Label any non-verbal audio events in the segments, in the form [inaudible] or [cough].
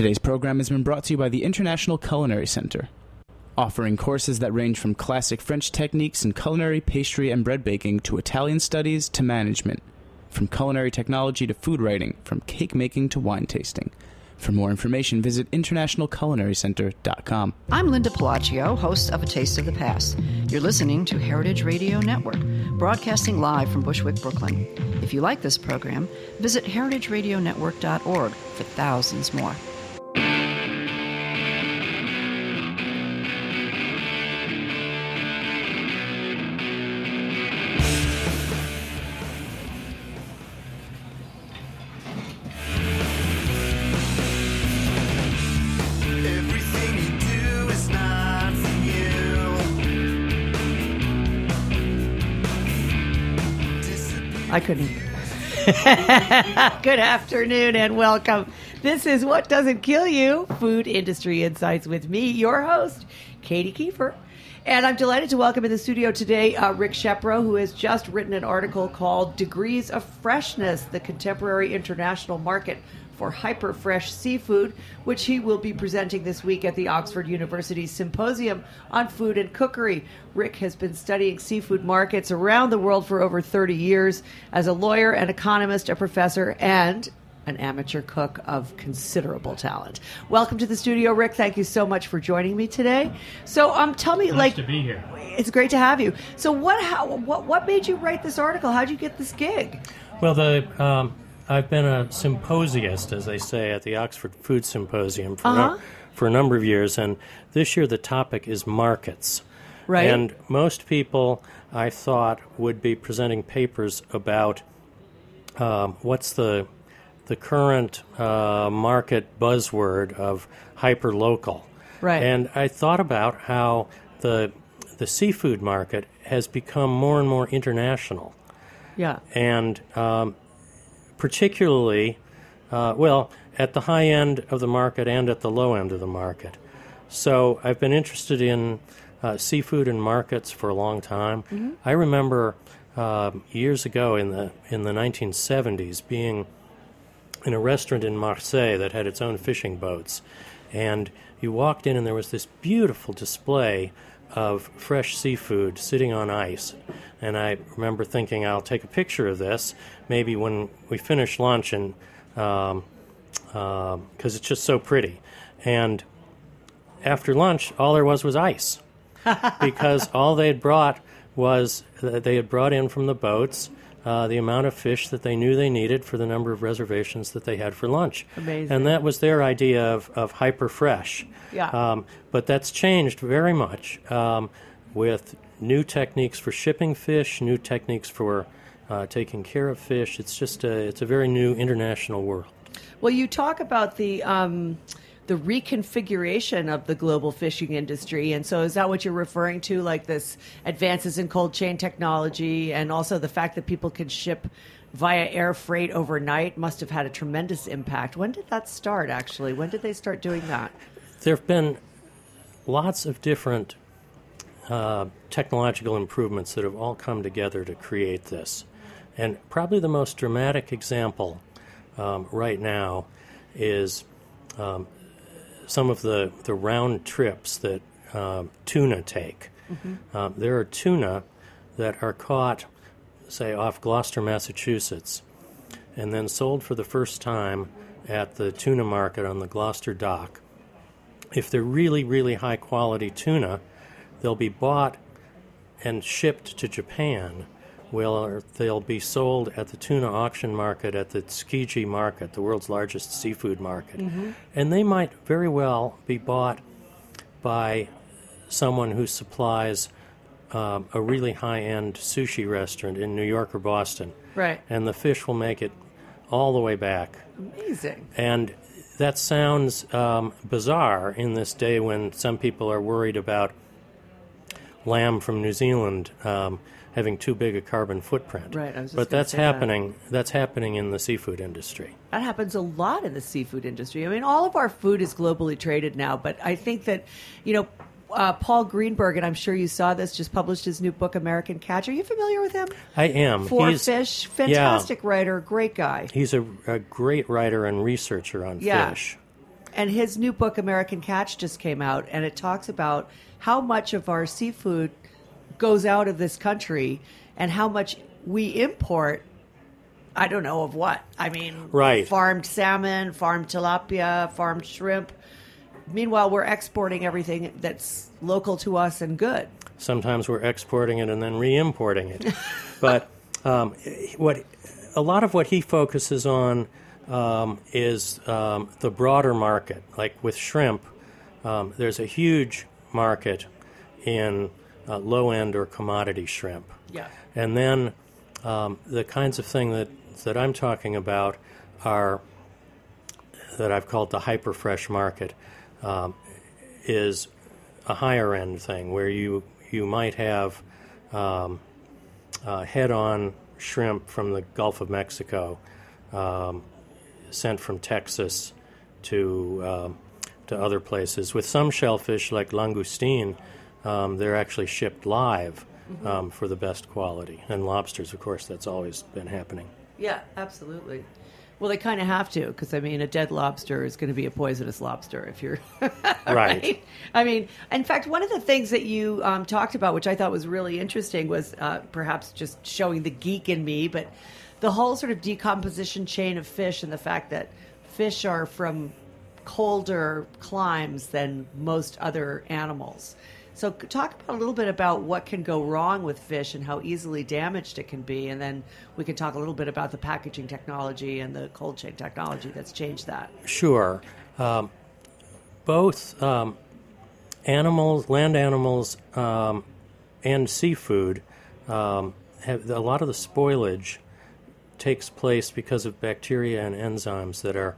Today's program has been brought to you by the International Culinary Center, offering courses that range from classic French techniques in culinary, pastry, and bread baking to Italian studies to management, from culinary technology to food writing, from cake making to wine tasting. For more information, visit internationalculinarycenter.com. I'm Linda Pelaccio, host of A Taste of the Past. You're listening to Heritage Radio Network, broadcasting live from Bushwick, Brooklyn. If you like this program, visit heritageradionetwork.org for thousands more. I couldn't. [laughs] Good afternoon and welcome. This is What Doesn't Kill You Food Industry Insights with me, your host, Katy Keiffer. And I'm delighted to welcome in the studio today uh, Rick Shepro, who has just written an article called Degrees of Freshness The Contemporary International Market for Hyper Fresh Seafood, which he will be presenting this week at the Oxford University Symposium on Food and Cookery. Rick has been studying seafood markets around the world for over 30 years as a lawyer, an economist, a professor, and an amateur cook of considerable talent. Welcome to the studio, Rick. Thank you so much for joining me today. So, um, tell me, Nice like, to be here. it's great to have you. So, what, how, what, what made you write this article? How did you get this gig? Well, the um, I've been a symposiast, as they say, at the Oxford Food Symposium for, a Uh-huh. nu- for a number of years, and this year the topic is markets. Right. And most people, I thought, would be presenting papers about um, what's the the current uh, market buzzword of hyperlocal. Right. And I thought about how the the seafood market has become more and more international Yeah. and um, particularly, uh, well, at the high end of the market and at the low end of the market. So I've been interested in uh, seafood and markets for a long time. I remember um years ago in the in the 1970s being in a restaurant in Marseille that had its own fishing boats, and you walked in and there was this beautiful display of fresh seafood sitting on ice. And I remember thinking, I'll take a picture of this, maybe when we finish lunch, and um, uh, because it's just so pretty. And after lunch, all there was was ice, [laughs] because all they had brought was that they had brought in from the boats uh, the amount of fish that they knew they needed for the number of reservations that they had for lunch. Amazing. And that was their idea of, of hyper fresh. Yeah. Um, but that's changed very much um, with new techniques for shipping fish, new techniques for uh, taking care of fish. It's just a, it's a very new international world. Well, you talk about the um, the reconfiguration of the global fishing industry, and so is that what you're referring to, like this advances in cold chain technology, and also the fact that people can ship via air freight overnight must have had a tremendous impact. When did that start? Actually, when did they start doing that? There have been lots of different uh, technological improvements that have all come together to create this. And probably the most dramatic example um, right now is um, some of the, the round trips that um, tuna take. Um, there are tuna that are caught, say, off Gloucester, Massachusetts, and then sold for the first time at the tuna market on the Gloucester dock if they're really, really high quality tuna, they'll be bought and shipped to Japan. Well, they'll be sold at the tuna auction market at the Tsukiji market, the world's largest seafood market. And they might very well be bought by someone who supplies um, a really high end sushi restaurant in New York or Boston. Right. And the fish will make it all the way back. Amazing. And that sounds um, bizarre in this day when some people are worried about lamb from New Zealand um, having too big a carbon footprint. Right, I was just but that's say that. happening. That's happening in the seafood industry. That happens a lot in the seafood industry. I mean, all of our food is globally traded now, but I think that, you know, uh, Paul Greenberg, and I'm sure you saw this, just published his new book, American Catch. Are you familiar with him? I am. For He's- Fish, yeah. fantastic writer, great guy. He's a, a great writer and researcher on Yeah. fish. And his new book, American Catch, just came out, and it talks about how much of our seafood goes out of this country and how much we import. I don't know of what. I mean, Right. farmed salmon, farmed tilapia, farmed shrimp. Meanwhile, we're exporting everything that's local to us and good. Sometimes we're exporting it and then re-importing it. [laughs] but um, what a lot of what he focuses on um, is um, the broader market. Like with shrimp, um, there's a huge market in uh, low-end or commodity shrimp. Yeah. And then um, the kinds of thing that, that I'm talking about are that I've called the hyper fresh market um, is a higher end thing where you you might have um, uh, head on shrimp from the Gulf of Mexico um, sent from Texas to um, to other places. With some shellfish like langoustine, um, they're actually shipped live um, for the best quality. And lobsters, of course, that's always been happening. Yeah, absolutely. Well, they kind of have to because I mean, a dead lobster is going to be a poisonous lobster if you're [laughs] Right. I mean, in fact, one of the things that you um, talked about, which I thought was really interesting, was uh, perhaps just showing the geek in me, but the whole sort of decomposition chain of fish and the fact that fish are from colder climes than most other animals. So, talk about a little bit about what can go wrong with fish and how easily damaged it can be, and then we can talk a little bit about the packaging technology and the cold chain technology that's changed that. Sure. Um, both um, animals, land animals, um, and seafood, um, have, a lot of the spoilage takes place because of bacteria and enzymes that are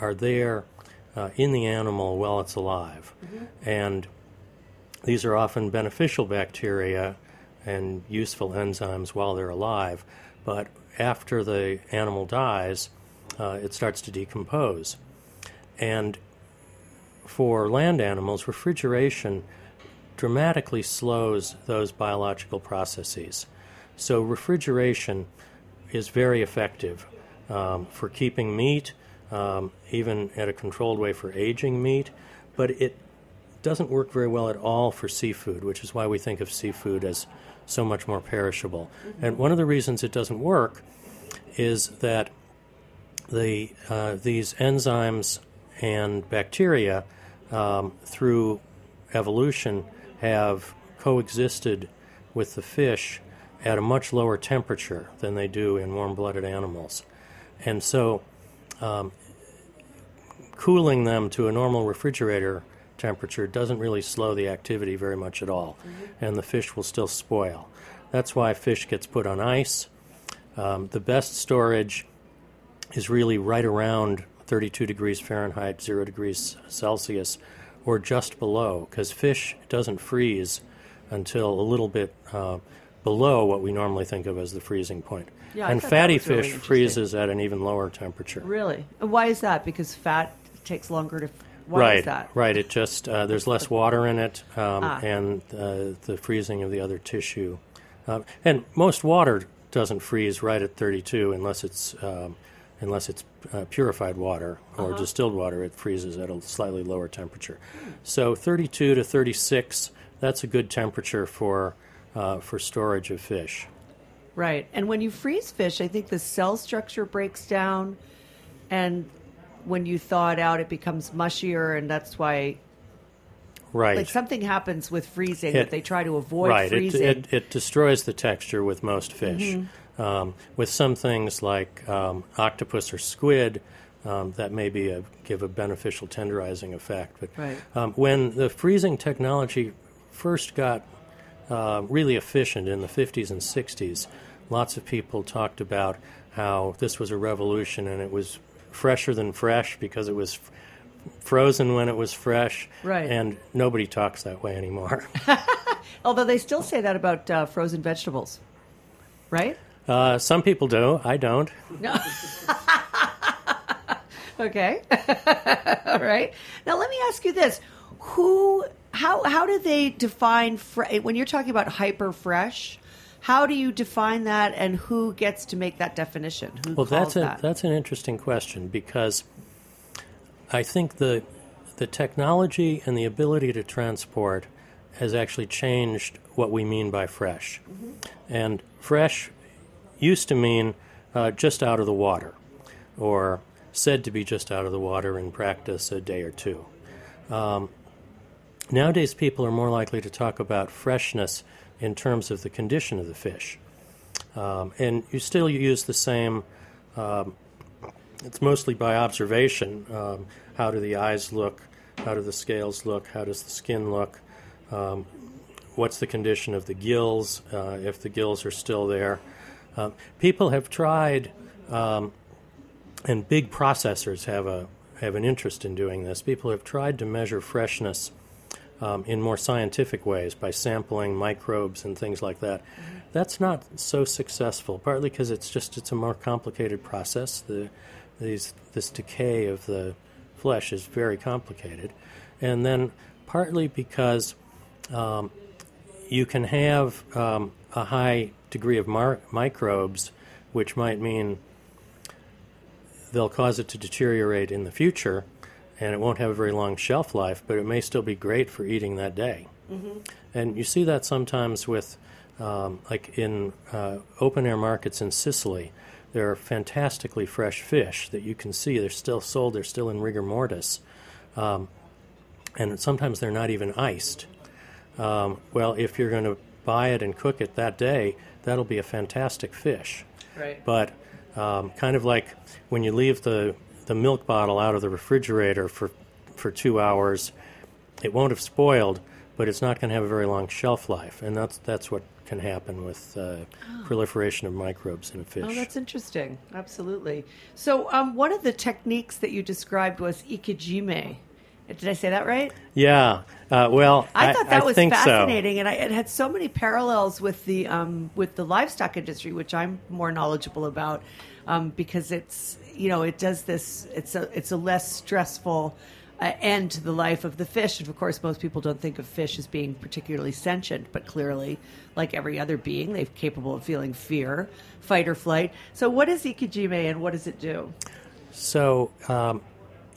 are there uh, in the animal while it's alive, and these are often beneficial bacteria and useful enzymes while they're alive, but after the animal dies, uh, it starts to decompose. And for land animals, refrigeration dramatically slows those biological processes. So, refrigeration is very effective um, for keeping meat, um, even at a controlled way for aging meat, but it doesn't work very well at all for seafood, which is why we think of seafood as so much more perishable. And one of the reasons it doesn't work is that the uh, these enzymes and bacteria um, through evolution have coexisted with the fish at a much lower temperature than they do in warm-blooded animals, and so um, cooling them to a normal refrigerator temperature doesn't really slow the activity very much at all, and the fish will still spoil. That's why fish gets put on ice. Um, the best storage is really right around 32 degrees Fahrenheit, 0 degrees Celsius, or just below, because fish doesn't freeze until a little bit uh, below what we normally think of as the freezing point. Yeah, and fatty really fish freezes at an even lower temperature. Really? Why is that? Because fat takes longer to. Why right, is that? right. It just uh, there's less water in it, um, Ah. and uh, the freezing of the other tissue, um, and most water doesn't freeze right at 32 unless it's um, unless it's uh, purified water or Uh-huh. distilled water. It freezes at a slightly lower temperature. So 32 to 36, that's a good temperature for uh, for storage of fish. Right. And when you freeze fish, I think the cell structure breaks down, and when you thaw it out, it becomes mushier, and that's why Right. like something happens with freezing It- that they try to avoid right. It, freezing. it, it destroys the texture with most fish. Mm-hmm. Um, with some things like um, octopus or squid, um, that may be a, give a beneficial tenderizing effect. But Right. um, when the freezing technology first got uh, really efficient in the 50s and 60s, lots of people talked about how this was a revolution and it was fresher than fresh because it was f- frozen when it was fresh. Right. And nobody talks that way anymore. [laughs] [laughs] Although they still say that about uh, frozen vegetables, right? Uh, some people do. I don't. No. [laughs] okay. All right. Now let me ask you this: Who, how, how do they define when you're talking about hyper fresh? How do you define that, and who gets to make that definition? Who Well, that's a that? that's an interesting question because I think the the technology and the ability to transport has actually changed what we mean by fresh. And fresh used to mean uh, just out of the water, or said to be just out of the water in practice a day or two. Um, nowadays, people are more likely to talk about freshness in terms of the condition of the fish. Um, and you still use the same, um, it's mostly by observation. Um, how do the eyes look? How do the scales look? How does the skin look? Um, what's the condition of the gills, uh, if the gills are still there? Uh, people have tried, um, and big processors have a have an interest in doing this. People have tried to measure freshness um, in more scientific ways by sampling microbes and things like that. That's not so successful, partly because it's just it's a more complicated process. The these this decay of the flesh is very complicated, and then partly because um, you can have um, a high degree of mar- microbes, which might mean they'll cause it to deteriorate in the future, and it won't have a very long shelf life, but it may still be great for eating that day. And you see that sometimes with, um, like in uh, open air markets in Sicily, there are fantastically fresh fish that you can see. They're still sold, they're still in rigor mortis. Um, and sometimes they're not even iced. Um, well, if you're going to buy it and cook it that day, that'll be a fantastic fish. Right. But um, kind of like when you leave the, the milk bottle out of the refrigerator for, for two hours, it won't have spoiled, but it's not going to have a very long shelf life. And that's, that's what can happen with uh, proliferation of microbes in a fish. Oh, that's interesting. Absolutely. So, um, one of the techniques that you described was ikijime. Did I say that right? yeah. Uh, well, I, thought that was think so. fascinating, and I, it had so many parallels with the um, with the livestock industry, which I'm more knowledgeable about, um, because it's you know it does this. It's a it's a less stressful uh, end to the life of the fish, and of course, most people don't think of fish as being particularly sentient, but clearly, like every other being, they're capable of feeling fear, fight or flight. So, what is ikijime, and what does it do? So um,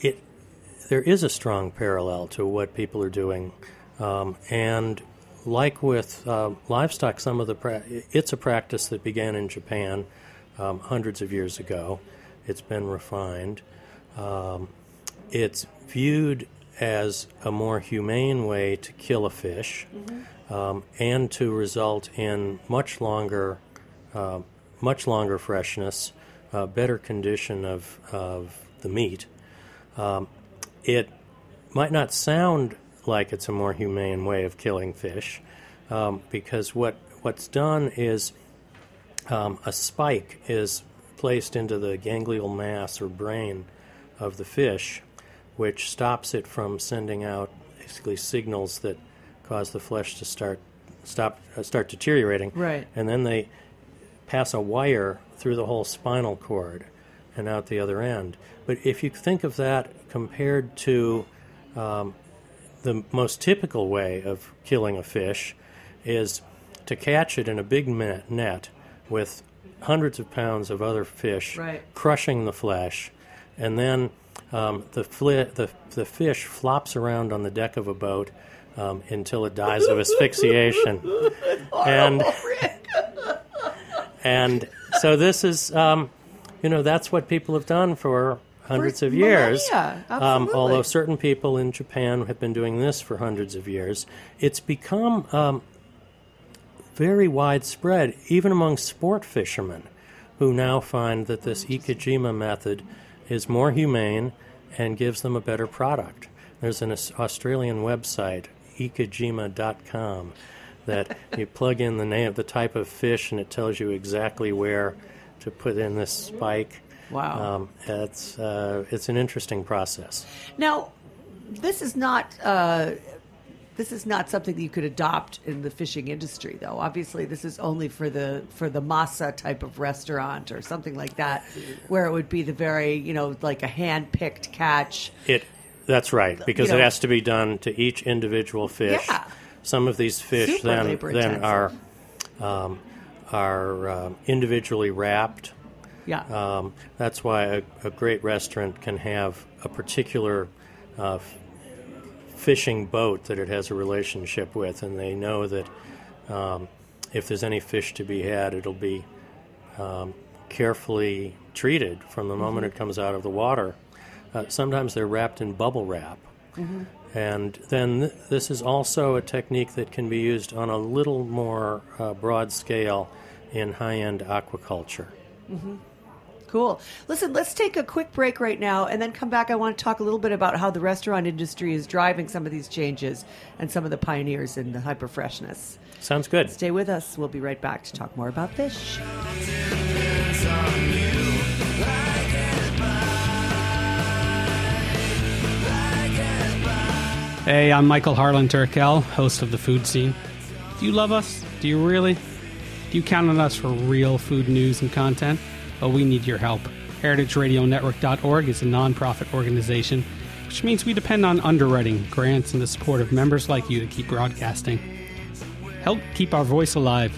it there is a strong parallel to what people are doing, um, and like with uh, livestock, some of the pra- it's a practice that began in Japan um, hundreds of years ago. It's been refined. Um, it's viewed as a more humane way to kill a fish um, and to result in much longer, uh, much longer freshness, uh, better condition of, of the meat. Um, it might not sound like it's a more humane way of killing fish um, because what what's done is um, a spike is placed into the ganglial mass or brain of the fish, which stops it from sending out basically signals that cause the flesh to start stop uh, start deteriorating. Right. And then they pass a wire through the whole spinal cord and out the other end. But if you think of that compared to um, the most typical way of killing a fish is to catch it in a big net, net with hundreds of pounds of other fish, Right. crushing the flesh, and then um, the, fli- the the fish flops around on the deck of a boat um, until it dies of asphyxiation, [laughs] and and so this is um, you know that's what people have done for hundreds of years. millennia, Um, absolutely. although certain people in Japan have been doing this for hundreds of years, it's become um, very widespread, even among sport fishermen, who now find that this Ikijime method is more humane and gives them a better product. There's an Australian website, ikijime.com, that [laughs] you plug in the name, of the type of fish, and it tells you exactly where to put in this spike. Wow. Um, it's uh, it's an interesting process. Now, this is not uh, this is not something that you could adopt in the fishing industry, though. Obviously, this is only for the for the masa type of restaurant or something like that, where it would be the very you know like a hand picked catch. It that's right because You know- it has to be done to each individual fish. Yeah. Some of these fish Super then then are um, are um, individually wrapped. Yeah. Um, that's why a, a great restaurant can have a particular uh, fishing boat that it has a relationship with, and they know that um, if there's any fish to be had, it'll be um, carefully treated from the moment it comes out of the water. Uh, sometimes they're wrapped in bubble wrap. And then th- this is also a technique that can be used on a little more uh, broad scale in high end aquaculture. Cool. Listen, let's take a quick break right now and then come back. I want to talk a little bit about how the restaurant industry is driving some of these changes and some of the pioneers in the hyper freshness. Sounds good. Stay with us. We'll be right back to talk more about fish. Hey, I'm Michael Harlan Turkel, host of The Food Scene. Do you love us? Do you really? Do you count on us for real food news and content? Well, we need your help. HeritageRadioNetwork.org is a nonprofit organization, which means we depend on underwriting, grants, and the support of members like you to keep broadcasting. Help keep our voice alive.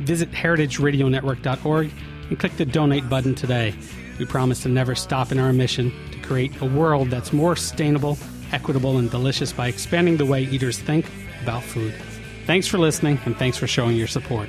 Visit HeritageRadioNetwork.org and click the donate button today. We promise to never stop in our mission to create a world that's more sustainable, equitable, and delicious by expanding the way eaters think about food. Thanks for listening and thanks for showing your support.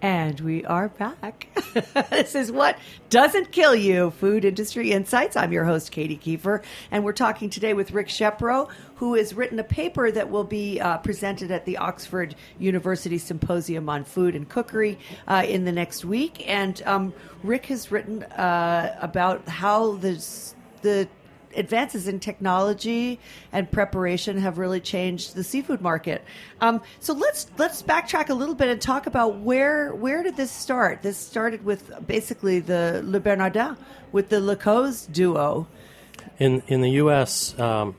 And we are back. [laughs] this is what doesn't kill you Food Industry Insights. I'm your host, Katy Keiffer, and we're talking today with Rick Shepro, who has written a paper that will be uh, presented at the Oxford University Symposium on Food and Cookery uh, in the next week. And um, Rick has written uh, about how this, the advances in technology and preparation have really changed the seafood market. Um, so let's let's backtrack a little bit and talk about where where did this start? This started with basically the Le Bernardin with the Le Coze duo. In in the U.S., um,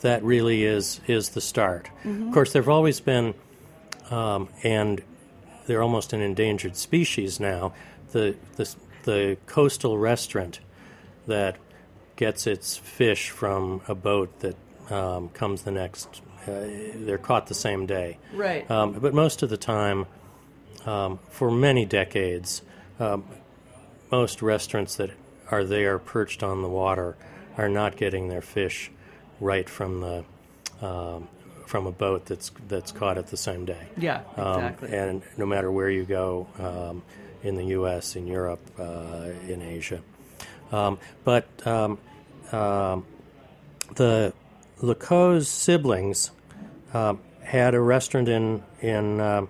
that really is is the start. Of course, there have always been, um, and they're almost an endangered species now. The the the coastal restaurant that gets its fish from a boat that um, comes the next. Uh, they're caught the same day. Right. Um, but most of the time, um, for many decades, um, most restaurants that are there perched on the water are not getting their fish right from the um, from a boat that's that's caught at the same day. Yeah, Um, exactly. and no matter where you go um, in the U.S., in Europe, uh, in Asia, um, but um, um, the Le Coze siblings um, had a restaurant in in. Um,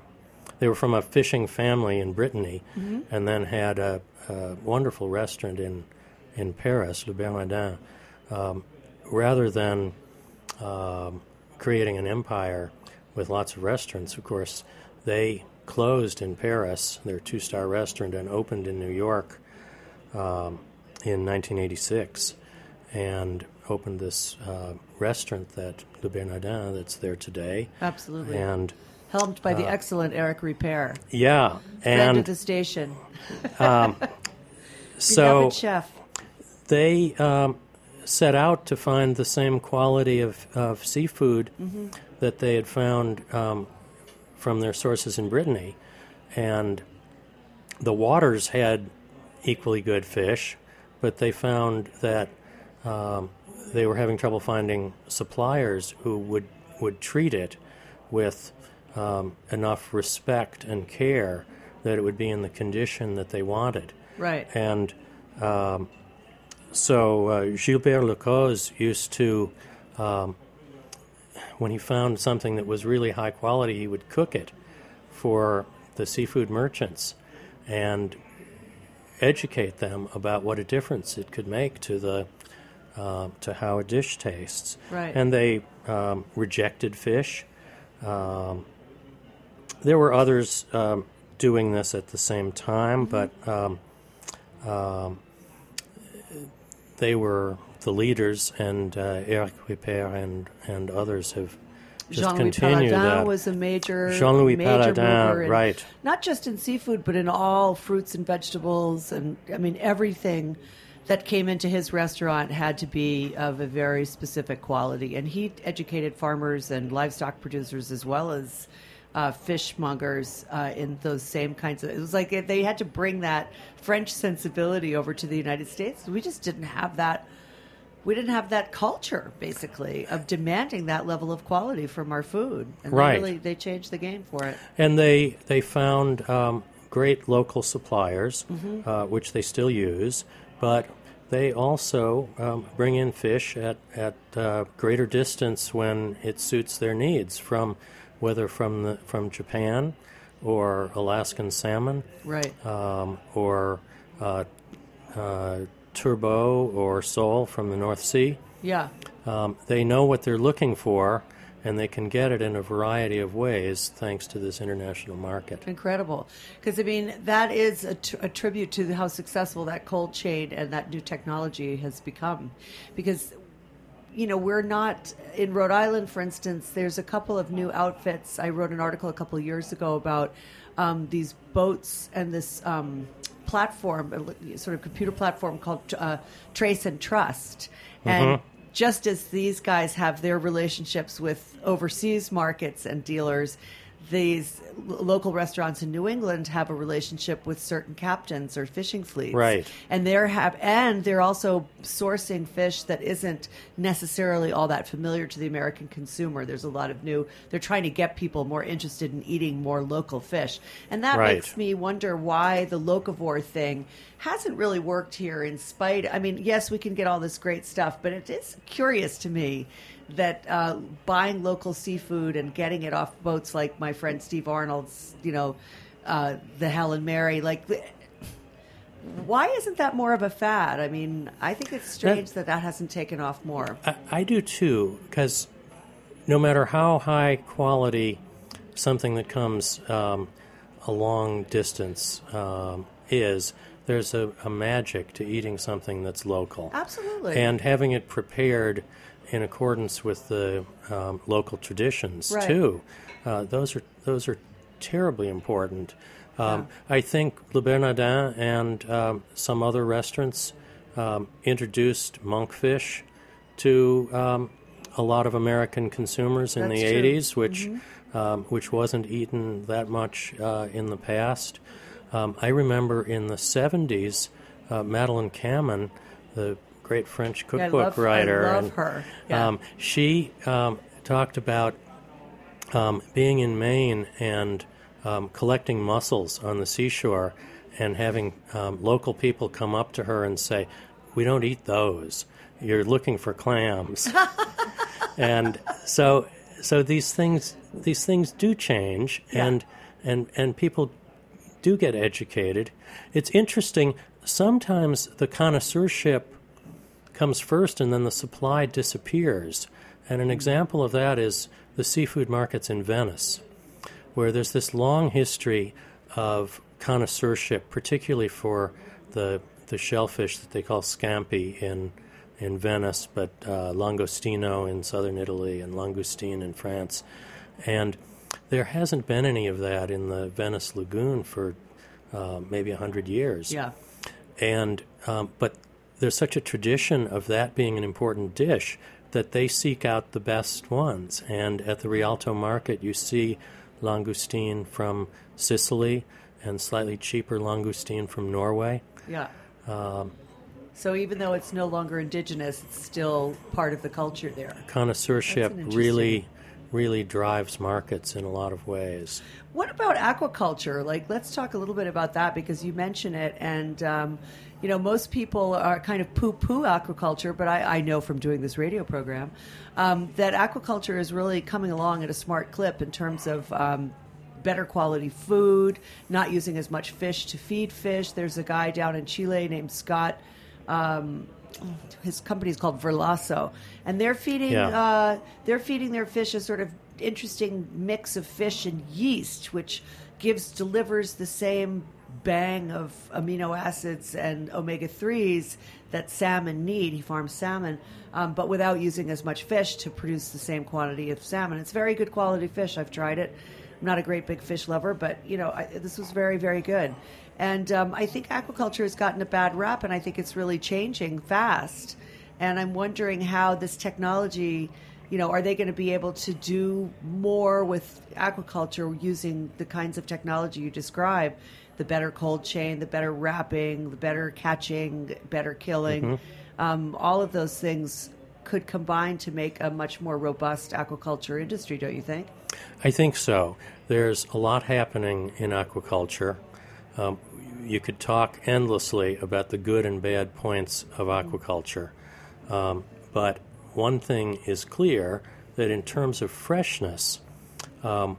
they were from a fishing family in Brittany, and then had a, a wonderful restaurant in in Paris, Le Bernardin. Um, rather than um, creating an empire with lots of restaurants, of course, they closed in Paris, their two star restaurant, and opened in New York um, in 1986 and opened this uh, restaurant that Le Bernardin that's there today. Absolutely. And helped by the excellent Eric Ripert, yeah, and at the station, [laughs] [laughs] so beloved chef. they um, set out to find the same quality of, of seafood that they had found um, from their sources in Brittany. And the waters had equally good fish, but they found that um, they were having trouble finding suppliers who would, would treat it with um, enough respect and care that it would be in the condition that they wanted. Right. And um, so uh, Gilbert Le Coze used to, um, when he found something that was really high quality, he would cook it for the seafood merchants and educate them about what a difference it could make to the uh, to how a dish tastes. Right. And they um, rejected fish. Um, there were others um, doing this at the same time, but um, um, they were the leaders, and uh, Eric Ripert and, and others have Jean-Louis continued Palladin that. was a major Jean-Louis major Palladin, in- right. Not just in seafood, but in all fruits and vegetables, and I mean everything that came into his restaurant had to be of a very specific quality. And he educated farmers and livestock producers as well as uh, fishmongers uh, in those same kinds of. It was like they had to bring that French sensibility over to the United States. We just didn't have that we didn't have that culture basically of demanding that level of quality from our food. And they really they changed the game for it. And they they found um, great local suppliers, Mm-hmm. uh, which they still use, but they also um, bring in fish at at uh, greater distance when it suits their needs, from whether from the from Japan or Alaskan salmon, right. um, or uh, uh, turbot or sole from the North Sea. yeah Um, they know what they're looking for, and they can get it in a variety of ways thanks to this international market. incredible because i mean that is a, tr- a tribute to how successful that cold chain and that new technology has become because you know we're not in rhode island for instance there's a couple of new outfits i wrote an article a couple of years ago about um, these boats and this um, platform a sort of computer platform called uh, trace and trust. And just as these guys have their relationships with overseas markets and dealers these local restaurants in New England have a relationship with certain captains or fishing fleets, Right. And they're have and they're also sourcing fish that isn't necessarily all that familiar to the American consumer. There's a lot of new. They're trying to get people more interested in eating more local fish, and that Right. makes me wonder why the locavore thing hasn't really worked here. In spite, I mean, yes, we can get all this great stuff, but it is curious to me that uh, buying local seafood and getting it off boats like my friend Steve Arnold's, you know, uh, the Helen Mary, like. Why isn't that more of a fad? I mean, I think it's strange that that hasn't taken off more. I, I do too, because no matter how high quality something that comes um, a long distance um, is, there's a, a magic to eating something that's local. Absolutely. And having it prepared in accordance with the um, local traditions Right. too. Uh, those are those are terribly important. Um, I think Le Bernardin and um, some other restaurants um, introduced monkfish to um, a lot of American consumers in That's the true. 80s, which um, which wasn't eaten that much uh, in the past. Um, I remember in the 70s, uh, Madeleine Kamman, the great French Yeah, I cookbook love- I writer, love and, her. Yeah. um, she um, talked about um, being in Maine and um, collecting mussels on the seashore and having um, local people come up to her and say, We don't eat those. You're looking for clams. [laughs] and so so these things these things do change and and and people do get educated. It's interesting. Sometimes the connoisseurship comes first and then the supply disappears. And an example of that is the seafood markets in Venice, where there's this long history of connoisseurship, particularly for the, the shellfish that they call scampi in, in Venice, but uh, langostino in southern Italy and langoustine in France. And there hasn't been any of that in the Venice lagoon for uh, maybe 100 years yeah. and um, but there's such a tradition of that being an important dish that they seek out the best ones. And at the Rialto market, you see langoustine from Sicily and slightly cheaper langoustine from Norway. Yeah. Um, So even though it's no longer indigenous, it's still part of the culture there. connoisseurship That's an interesting- really, really drives markets in a lot of ways. What about aquaculture? Like, let's talk a little bit about that because you mention it, and um, you know, most people are kind of poo-poo aquaculture, but I, I know from doing this radio program um, that aquaculture is really coming along at a smart clip in terms of. Um, Better quality food, not using as much fish to feed fish. There's a guy down in Chile named Scott. Um, his company is called Verlasso, and they're feeding Yeah. uh, they're feeding their fish a sort of interesting mix of fish and yeast, which gives delivers the same bang of amino acids and omega threes that salmon need. He farms salmon, um, but without using as much fish to produce the same quantity of salmon. It's very good quality fish. I've tried it. I'm not a great big fish lover, but you know I, this was very very good. And um, I think aquaculture has gotten a bad rap, and I think it's really changing fast. And I'm wondering how this technology, you know, are they going to be able to do more with aquaculture using the kinds of technology you describe? The better cold chain, the better wrapping, the better catching, better killing. Um, all of those things could combine to make a much more robust aquaculture industry, don't you think? I think so. There's a lot happening in aquaculture. Um, you could talk endlessly about the good and bad points of aquaculture. Um, but one thing is clear that in terms of freshness, um,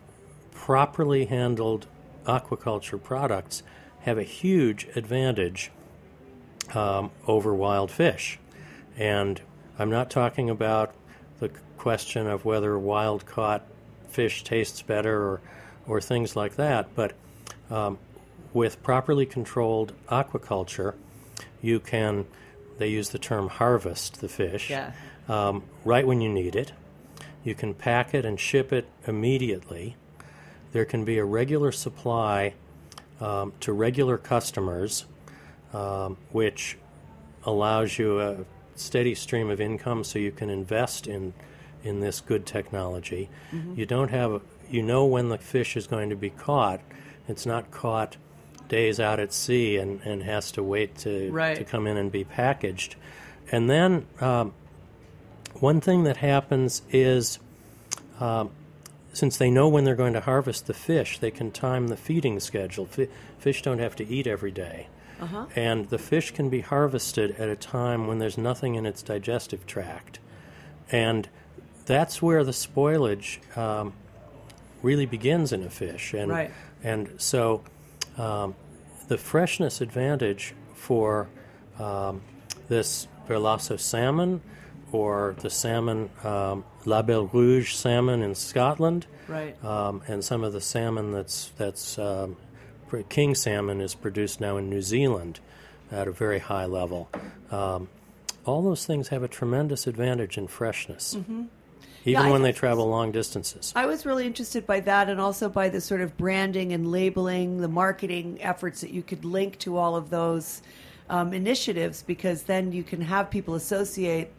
properly handled aquaculture products have a huge advantage um, over wild fish. And I'm not talking about the question of whether wild caught fish tastes better or, or things like that, but um, with properly controlled aquaculture, you can, they use the term harvest the fish Yeah. um, right when you need it. You can pack it and ship it immediately. There can be a regular supply um, to regular customers, um, which allows you a steady stream of income so you can invest in in this good technology. You don't have you know when the fish is going to be caught. It's not caught days out at sea and, and has to wait to Right. to come in and be packaged. And then um, one thing that happens is um, since they know when they're going to harvest the fish, they can time the feeding schedule. Fish don't have to eat every day. And the fish can be harvested at a time when there's nothing in its digestive tract. And that's where the spoilage um, really begins in a fish. And, Right. and so um, the freshness advantage for um, this Verlasso salmon or the salmon, um, Label Rouge salmon in Scotland, Right. um, and some of the salmon that's that's um, king salmon is produced now in New Zealand at a very high level. Um, all those things have a tremendous advantage in freshness, even Yeah, I when they travel long distances. I was really interested by that and also by the sort of branding and labeling, the marketing efforts that you could link to all of those um, initiatives because then you can have people associate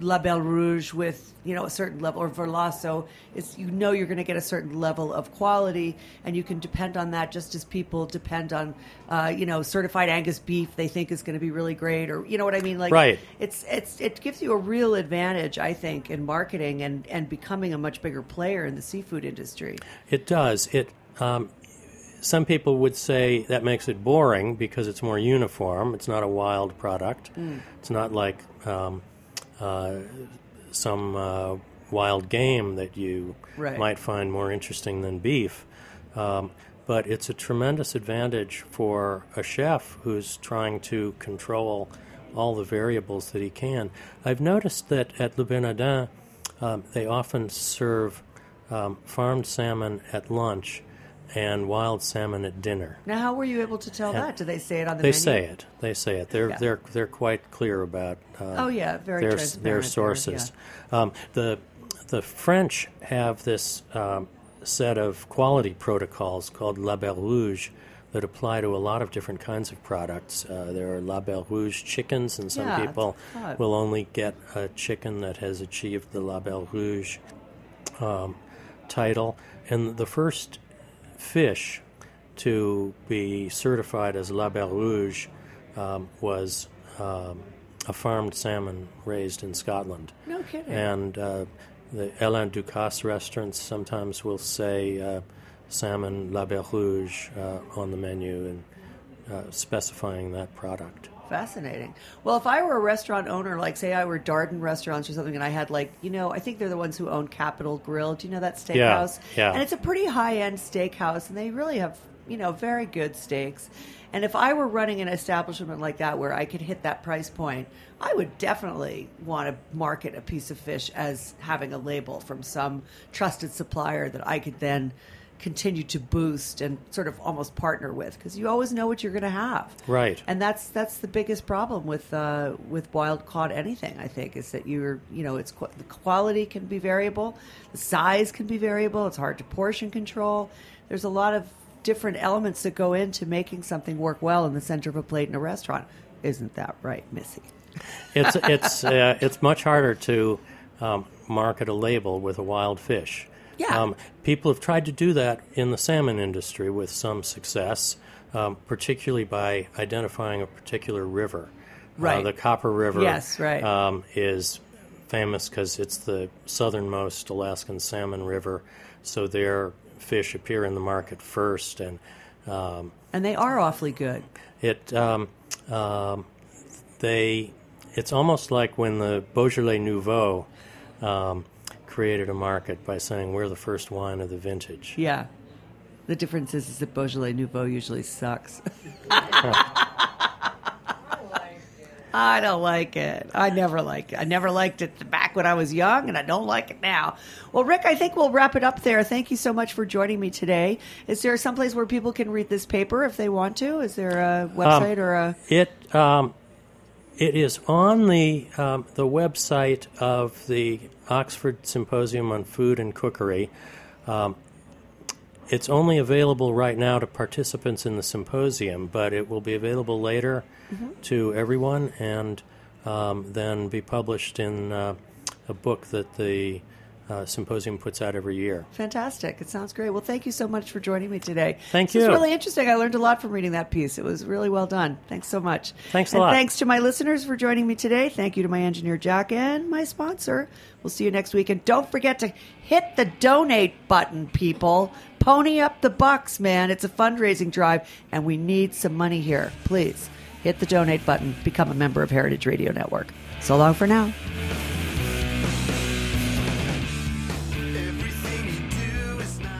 Label Rouge with you know a certain level or Verlasso. It's you know you're going to get a certain level of quality, and you can depend on that just as people depend on uh, you know certified Angus beef they think is going to be really great, or you know what I mean. Like Right. it's it's it gives you a real advantage, I think, in marketing and and becoming a much bigger player in the seafood industry. It does. It. Um, some people would say that makes it boring because it's more uniform. It's not a wild product. It's not like um, some uh, wild game that you Right. might find more interesting than beef. Um, but it's a tremendous advantage for a chef who's trying to control all the variables that he can. I've noticed that at Le Bernardin, um, they often serve um, farmed salmon at lunch and wild salmon at dinner. Now, how were you able to tell Yeah. that? Do they say it on the They menu? say it. They say it. They're Yeah. they're they're quite clear about. Uh, Oh, yeah, very their transparent their sources. Um, the the French have this um, set of quality protocols called Label Rouge that apply to a lot of different kinds of products. Uh, there are Label Rouge chickens, and some Yeah, people what I thought. will only get a chicken that has achieved the Label Rouge um, title. And the first fish to be certified as Label Rouge um, was um, a farmed salmon raised in Scotland. No kidding. And uh, the Alain Ducasse restaurants sometimes will say uh, salmon Label Rouge uh, on the menu and uh, specifying that product. Fascinating. Well, if I were a restaurant owner, like say I were Darden Restaurants or something, and I had like you know, I think they're the ones who own Capital Grille. Do you know that steakhouse? yeah. yeah. And it's a pretty high end steakhouse, and they really have you know, very good steaks. And if I were running an establishment like that where I could hit that price point, I would definitely want to market a piece of fish as having a label from some trusted supplier that I could then continue to boost and sort of almost partner with because you always know what you're going to have. Right. And that's that's the biggest problem with uh, with wild caught anything. I think is that you're you know it's the quality can be variable, the size can be variable. It's hard to portion control. There's a lot of different elements that go into making something work well in the center of a plate in a restaurant. Isn't that right, Missy? it's it's [laughs] uh, it's much harder to um, market a label with a wild fish. Yeah. Um, people have tried to do that in the salmon industry with some success, um, particularly by identifying a particular river. Right. Uh, the Copper River. Yes, right. Um, is famous because it's the southernmost Alaskan salmon river, so their fish appear in the market first, and um, And they are awfully good. it um, um, they it's almost like when the Beaujolais Nouveau um, created a market by saying we're the first wine of the vintage. Yeah. The difference is, is that Beaujolais Nouveau usually sucks. [laughs] I don't like it. I never liked it. I never liked it back when I was young, and I don't like it now. Well, Rick, I think we'll wrap it up there. Thank you so much for joining me today. Is there someplace where people can read this paper if they want to? Is there a website or a? It um, it is on the um, the website of the Oxford Symposium on Food and Cookery. Um, it's only available right now to participants in the symposium, but it will be available later to everyone, and um, then be published in uh, a book that the uh, symposium puts out every year. Fantastic. It sounds great. Well, thank you so much for joining me today. Thank This you. was really interesting. I learned a lot from reading that piece. It was really well done. Thanks so much. Thanks a and lot. Thanks to my listeners for joining me today. Thank you to my engineer, Jack, and my sponsor. We'll see you next week. And don't forget to hit the donate button, people. Pony up the bucks, man. It's a fundraising drive, and we need some money here. Please hit the donate button. Become a member of Heritage Radio Network. So long for now.